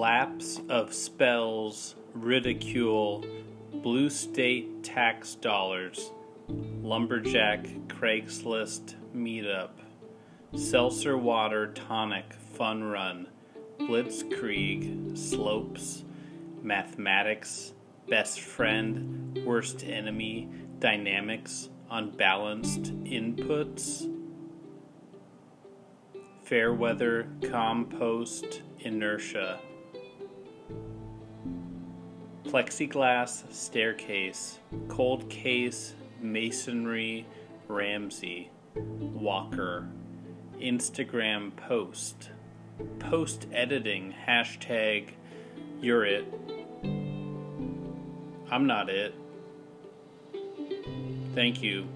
of spells, ridicule, blue state tax dollars, lumberjack Craigslist meetup, seltzer water tonic fun run, blitzkrieg, slopes, mathematics, best friend, worst enemy, dynamics, unbalanced inputs, fair weather, compost, inertia, plexiglass, staircase, cold case, masonry, Ramsey, Walker, Instagram post, post editing, hashtag, you're it. I'm not it. Thank you.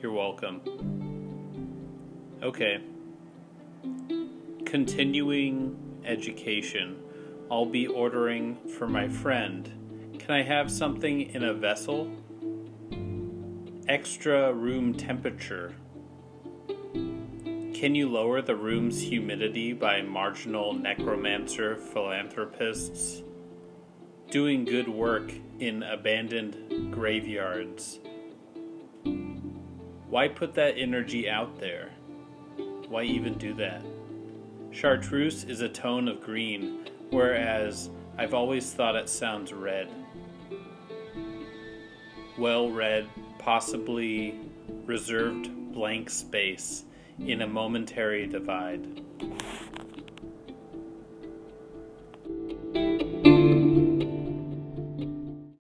You're welcome. Okay. Continuing education. I'll be ordering for my friend. Can I have something in a vessel? Extra room temperature. Can you lower the room's humidity by marginal necromancer philanthropists? Doing good work in abandoned graveyards. Why put that energy out there? Why even do that? Chartreuse is a tone of green, whereas I've always thought it sounds red. Well read, possibly reserved blank space in a momentary divide.